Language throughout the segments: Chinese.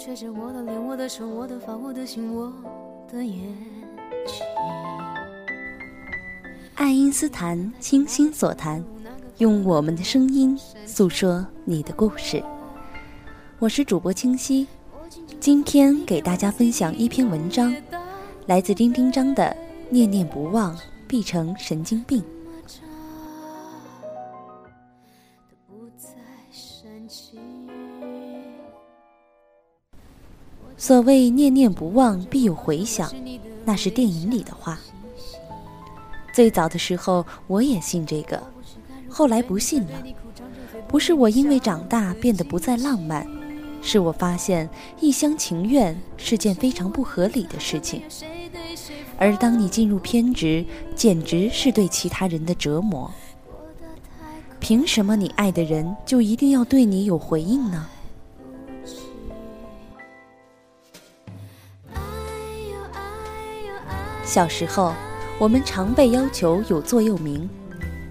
却着我的脸、我的手、我的发、我的心、我的眼睛。爱因斯坦倾心所谈，用我们的声音诉说你的故事。我是主播清晰，今天给大家分享一篇文章，来自丁丁章的《念念不忘必成神经病》。所谓念念不忘必有回响，那是电影里的话。最早的时候我也信这个，后来不信了。不是我因为长大变得不再浪漫，是我发现一厢情愿是件非常不合理的事情。而当你进入偏执，简直是对其他人的折磨。凭什么你爱的人就一定要对你有回应呢？小时候，我们常被要求有座右铭：“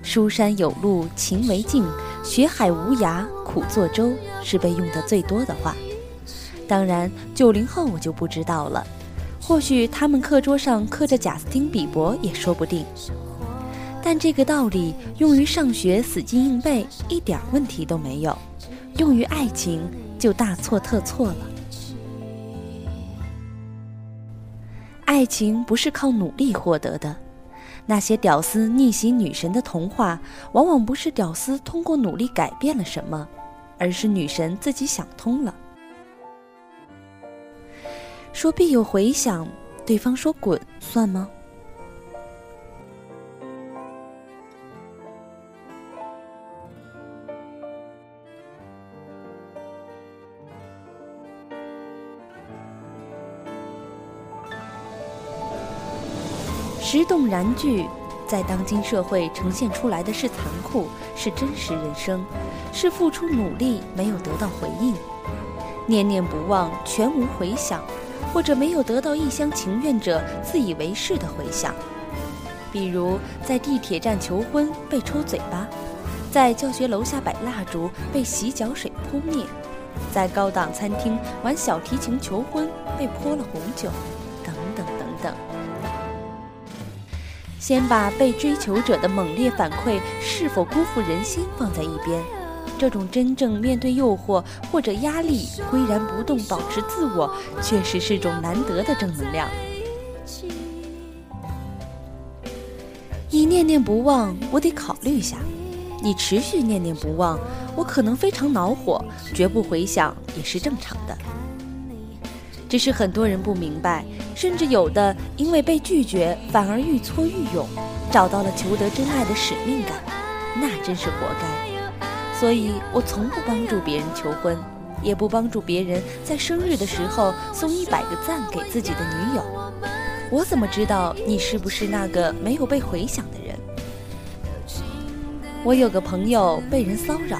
书山有路勤为径，学海无涯苦作舟”，是被用的最多的话。当然，九零后我就不知道了，或许他们课桌上刻着贾斯汀比伯也说不定。但这个道理用于上学死记硬背一点问题都没有，用于爱情就大错特错了。爱情不是靠努力获得的，那些屌丝逆袭女神的童话，往往不是屌丝通过努力改变了什么，而是女神自己想通了。说必有回响，对方说滚，算吗？十动燃具，在当今社会呈现出来的是残酷，是真实人生，是付出努力没有得到回应，念念不忘全无回响，或者没有得到一厢情愿者自以为是的回响。比如在地铁站求婚被抽嘴巴，在教学楼下摆蜡烛被洗脚水扑灭，在高档餐厅玩小提琴求婚被泼了红酒，先把被追求者的猛烈反馈是否辜负人心放在一边，这种真正面对诱惑或者压力岿然不动、保持自我，确实是种难得的正能量。你念念不忘，我得考虑一下；你持续念念不忘，我可能非常恼火，绝不回想也是正常的。只是很多人不明白，甚至有的因为被拒绝，反而愈挫愈勇，找到了求得真爱的使命感，那真是活该。所以我从不帮助别人求婚，也不帮助别人在生日的时候送一百个赞给自己的女友。我怎么知道你是不是那个没有被回响的人？我有个朋友被人骚扰，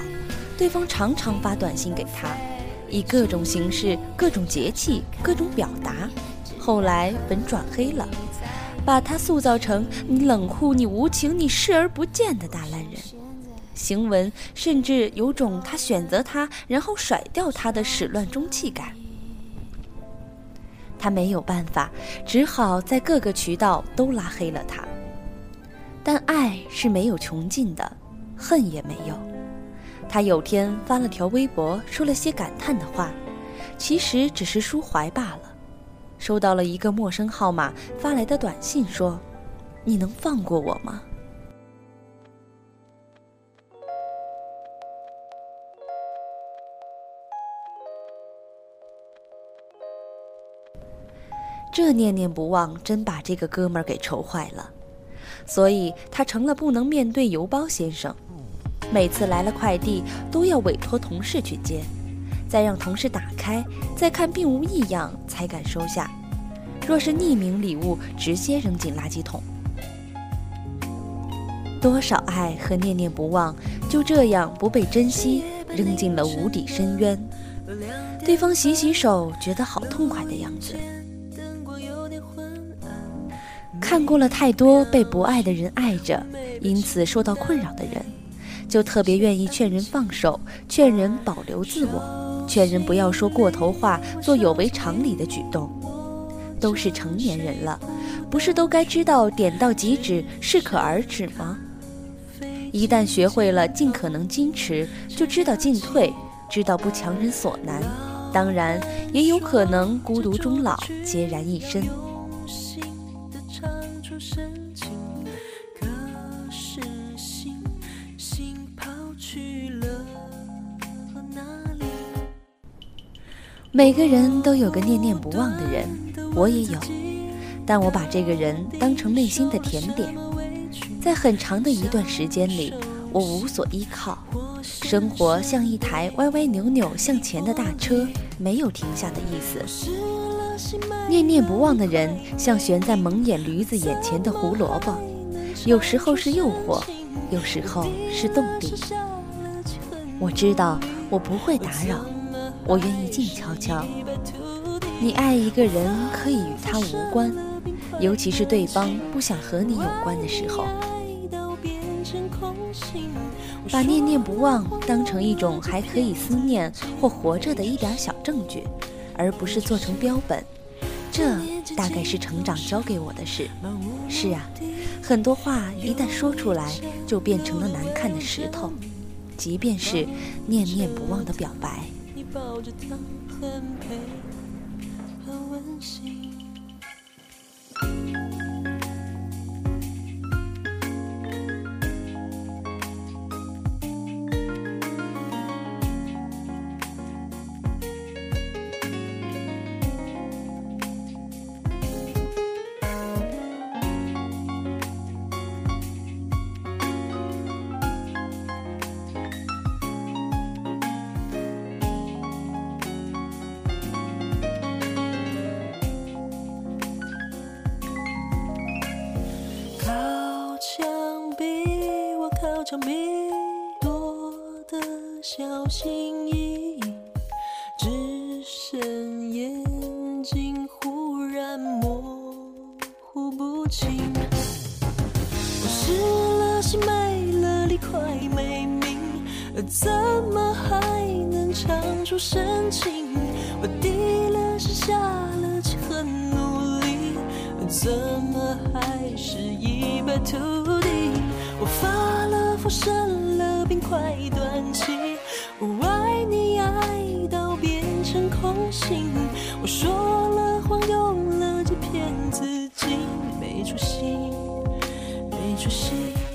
对方常常发短信给他。以各种形式、各种节气、各种表达，后来本转黑了，把他塑造成你冷酷、你无情、你视而不见的大烂人。行文甚至有种他选择他，然后甩掉他的始乱终弃感。他没有办法，只好在各个渠道都拉黑了他。但爱是没有穷尽的，恨也没有。他有天发了条微博，说了些感叹的话，其实只是抒怀罢了。收到了一个陌生号码发来的短信，说：“你能放过我吗？”这念念不忘，真把这个哥们儿给愁坏了，所以他成了不能面对邮包先生。每次来了快递，都要委托同事去接，再让同事打开，再看并无异样才敢收下。若是匿名礼物，直接扔进垃圾桶。多少爱和念念不忘，就这样不被珍惜，扔进了无底深渊。对方洗洗手，觉得好痛快的样子。看过了太多被不爱的人爱着，因此受到困扰的人。就特别愿意劝人放手，劝人保留自我，劝人不要说过头话，做有违常理的举动。都是成年人了，不是都该知道点到即止，适可而止吗？一旦学会了尽可能矜持，就知道进退，知道不强人所难，当然也有可能孤独终老，孑然一身。每个人都有个念念不忘的人，我也有，但我把这个人当成内心的甜点。在很长的一段时间里，我无所依靠，生活像一台歪歪扭扭向前的大车，没有停下的意思。念念不忘的人，像悬在蒙眼驴子眼前的胡萝卜，有时候是诱惑，有时候是动力。我知道我不会打扰。我愿意静悄悄。你爱一个人可以与他无关，尤其是对方不想和你有关的时候。把念念不忘当成一种还可以思念或活着的一点小证据，而不是做成标本。这大概是成长教给我的事。是啊，很多话一旦说出来，就变成了难看的石头，即便是念念不忘的表白。抱着他，很配，很温馨。墙壁多的小心翼翼，只剩眼睛忽然模糊不清。我失了心，没了理，快没命，怎么还能唱出深情？我低了声，下了气，很努力，怎么还是一败涂地？我发了疯。生了病，快断气。我爱你，爱到变成空心。我说了谎，用了计骗自己，没出息，没出息。